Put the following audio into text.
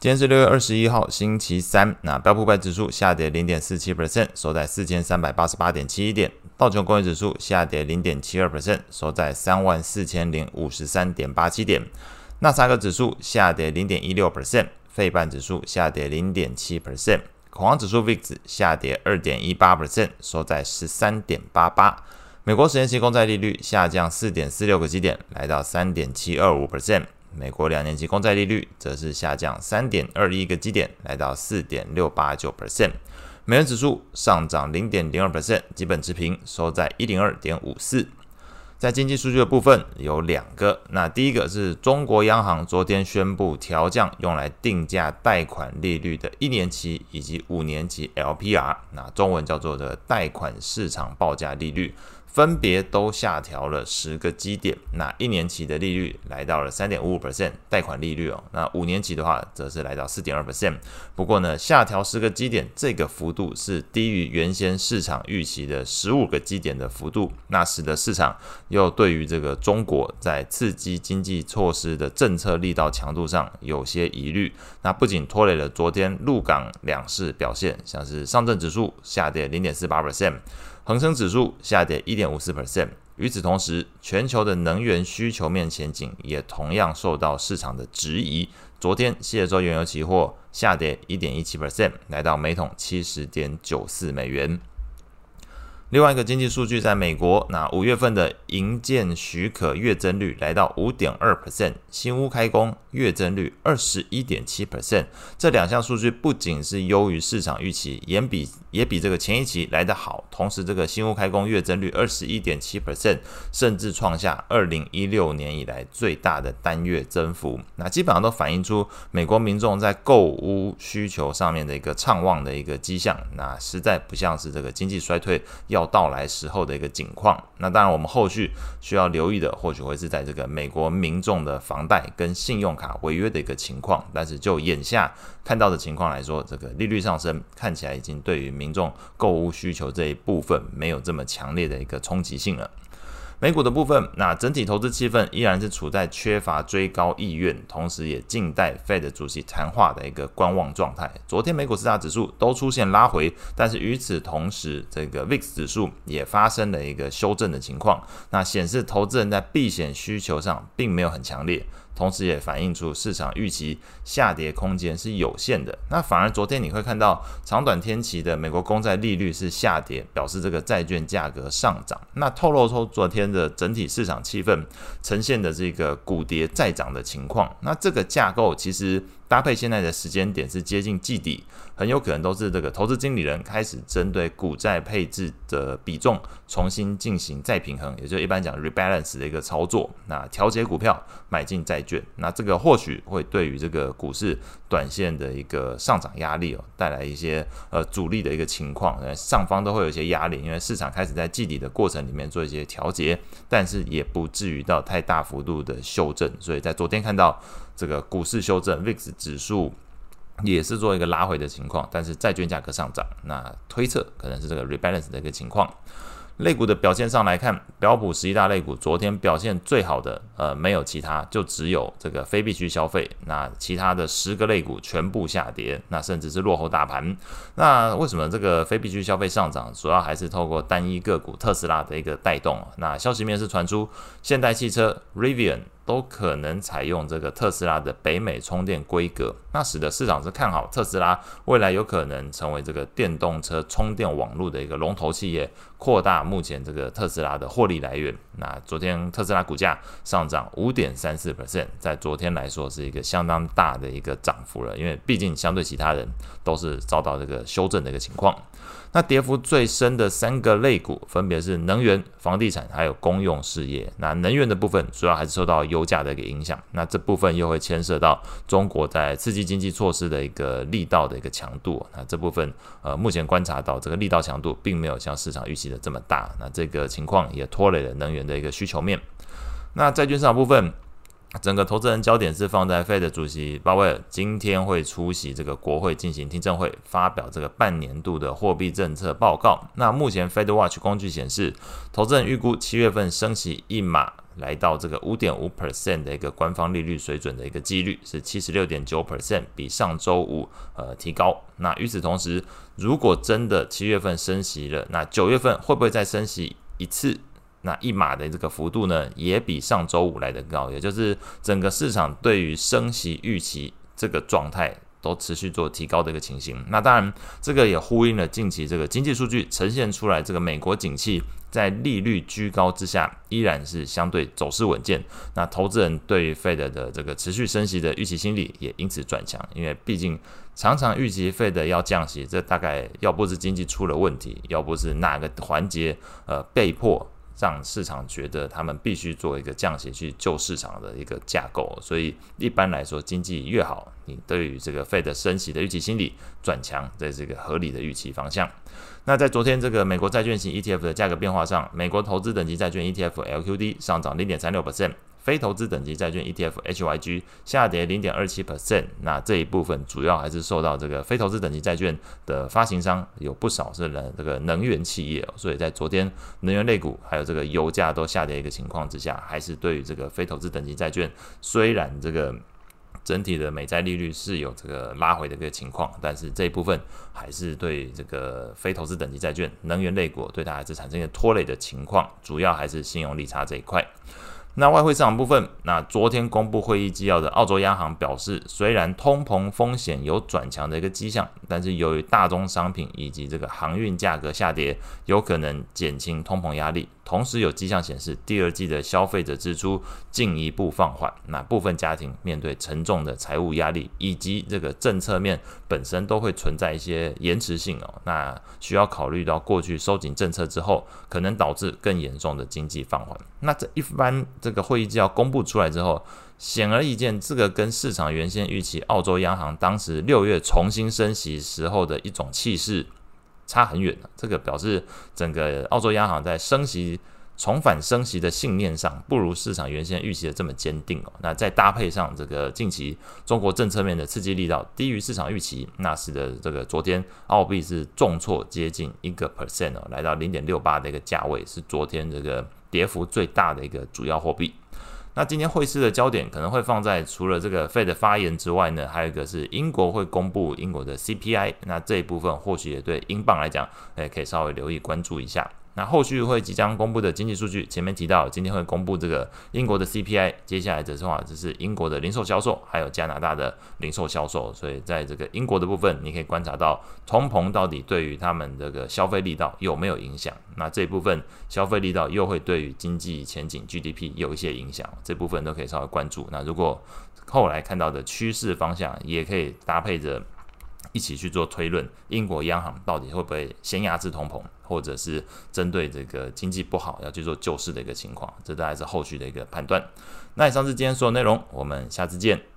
今天是六月二十一号，星期三。那标普五百指数下跌零点四七 percent，收在四千三百八十八点七一点。道琼工业指数下跌零点七二 percent，收在三万四千零五十三点八七点。纳斯达克指数下跌零点一六 percent，费半指数下跌零点七 percent，恐慌指数 VIX 下跌二点一八 percent，收在十三点八八。美国十年期公债利率下降四点四六个基点，来到三点七二五 percent。美国两年期公债利率则是下降三点二一个基点，来到四点六八九 percent。美元指数上涨零点零二 percent，基本持平，收在一零二点五四。在经济数据的部分有两个，那第一个是中国央行昨天宣布调降用来定价贷款利率的一年期以及五年期 LPR，那中文叫做的贷款市场报价利率。分别都下调了十个基点，那一年期的利率来到了三点五五 percent，贷款利率哦，那五年期的话则是来到四点二 percent。不过呢，下调十个基点这个幅度是低于原先市场预期的十五个基点的幅度，那使得市场又对于这个中国在刺激经济措施的政策力道强度上有些疑虑。那不仅拖累了昨天陆港两市表现，像是上证指数下跌零点四八 percent。恒生指数下跌一点五四 percent。与此同时，全球的能源需求面前景也同样受到市场的质疑。昨天，西德州原油期货下跌一点一七 percent，来到每桶七十点九四美元。另外一个经济数据，在美国，那五月份的营建许可月增率来到五点二 percent，新屋开工月增率二十一点七 percent，这两项数据不仅是优于市场预期，也比也比这个前一期来得好。同时，这个新屋开工月增率二十一点七 percent，甚至创下二零一六年以来最大的单月增幅。那基本上都反映出美国民众在购屋需求上面的一个畅旺的一个迹象。那实在不像是这个经济衰退要。到来时候的一个景况，那当然我们后续需要留意的，或许会是在这个美国民众的房贷跟信用卡违约的一个情况。但是就眼下看到的情况来说，这个利率上升看起来已经对于民众购物需求这一部分没有这么强烈的一个冲击性了。美股的部分，那整体投资气氛依然是处在缺乏追高意愿，同时也静待 Fed 主席谈话的一个观望状态。昨天美股四大指数都出现拉回，但是与此同时，这个 VIX 指数也发生了一个修正的情况，那显示投资人在避险需求上并没有很强烈。同时也反映出市场预期下跌空间是有限的。那反而昨天你会看到长短天期的美国公债利率是下跌，表示这个债券价格上涨。那透露出昨天的整体市场气氛呈现的这个股跌债涨的情况。那这个架构其实。搭配现在的时间点是接近季底，很有可能都是这个投资经理人开始针对股债配置的比重重新进行再平衡，也就一般讲 rebalance 的一个操作。那调节股票，买进债券，那这个或许会对于这个股市短线的一个上涨压力哦，带来一些呃阻力的一个情况。上方都会有一些压力，因为市场开始在季底的过程里面做一些调节，但是也不至于到太大幅度的修正。所以在昨天看到。这个股市修正，VIX 指数也是做一个拉回的情况，但是债券价格上涨，那推测可能是这个 rebalance 的一个情况。类股的表现上来看，标普十一大类股昨天表现最好的，呃，没有其他，就只有这个非必需消费。那其他的十个类股全部下跌，那甚至是落后大盘。那为什么这个非必需消费上涨？主要还是透过单一个股特斯拉的一个带动。那消息面是传出，现代汽车 Rivian。都可能采用这个特斯拉的北美充电规格，那使得市场是看好特斯拉未来有可能成为这个电动车充电网络的一个龙头企业，扩大目前这个特斯拉的获利来源。那昨天特斯拉股价上涨五点三四 percent，在昨天来说是一个相当大的一个涨幅了，因为毕竟相对其他人都是遭到这个修正的一个情况。那跌幅最深的三个类股分别是能源、房地产还有公用事业。那能源的部分主要还是受到油价的一个影响。那这部分又会牵涉到中国在刺激经济措施的一个力道的一个强度。那这部分呃，目前观察到这个力道强度并没有像市场预期的这么大。那这个情况也拖累了能源的一个需求面。那债券市场部分。整个投资人焦点是放在 Fed 主席鲍威尔今天会出席这个国会进行听证会，发表这个半年度的货币政策报告。那目前 Fed Watch 工具显示，投资人预估七月份升息一码，来到这个五点五 percent 的一个官方利率水准的一个几率是七十六点九 percent，比上周五呃提高。那与此同时，如果真的七月份升息了，那九月份会不会再升息一次？那一码的这个幅度呢，也比上周五来的高，也就是整个市场对于升息预期这个状态都持续做提高的一个情形。那当然，这个也呼应了近期这个经济数据呈现出来，这个美国景气在利率居高之下，依然是相对走势稳健。那投资人对于 Fed 的这个持续升息的预期心理也因此转强，因为毕竟常常预期费德要降息，这大概要不是经济出了问题，要不是哪个环节呃被迫。让市场觉得他们必须做一个降息去救市场的一个架构，所以一般来说，经济越好，你对于这个费的升息的预期心理转强，这是一个合理的预期方向。那在昨天这个美国债券型 ETF 的价格变化上，美国投资等级债券 ETF LQD 上涨零点三六 percent。非投资等级债券 ETF HYG 下跌零点二七 percent，那这一部分主要还是受到这个非投资等级债券的发行商有不少是能这个能源企业，所以在昨天能源类股还有这个油价都下跌一个情况之下，还是对于这个非投资等级债券，虽然这个整体的美债利率是有这个拉回的一个情况，但是这一部分还是对这个非投资等级债券能源类股对它还是产生一个拖累的情况，主要还是信用利差这一块。那外汇市场部分，那昨天公布会议纪要的澳洲央行表示，虽然通膨风险有转强的一个迹象，但是由于大宗商品以及这个航运价格下跌，有可能减轻通膨压力。同时有迹象显示，第二季的消费者支出进一步放缓。那部分家庭面对沉重的财务压力，以及这个政策面本身都会存在一些延迟性哦。那需要考虑到过去收紧政策之后，可能导致更严重的经济放缓。那这一般这个会议纪要公布出来之后，显而易见，这个跟市场原先预期，澳洲央行当时六月重新升息时候的一种气势。差很远了，这个表示整个澳洲央行在升息、重返升息的信念上，不如市场原先预期的这么坚定哦。那再搭配上这个近期中国政策面的刺激力道低于市场预期，那使得这个昨天澳币是重挫接近一个 percent 哦，来到零点六八的一个价位，是昨天这个跌幅最大的一个主要货币。那今天会师的焦点可能会放在除了这个 Fed 的发言之外呢，还有一个是英国会公布英国的 CPI，那这一部分或许也对英镑来讲，诶，可以稍微留意关注一下。那后续会即将公布的经济数据，前面提到今天会公布这个英国的 CPI，接下来的话就是英国的零售销售，还有加拿大的零售销售。所以在这个英国的部分，你可以观察到通膨到底对于他们这个消费力道有没有影响。那这一部分消费力道又会对于经济前景 GDP 有一些影响，这部分都可以稍微关注。那如果后来看到的趋势方向，也可以搭配着。一起去做推论，英国央行到底会不会先压制通膨，或者是针对这个经济不好要去做救市的一个情况，这大概是后续的一个判断。那以上是今天所有内容，我们下次见。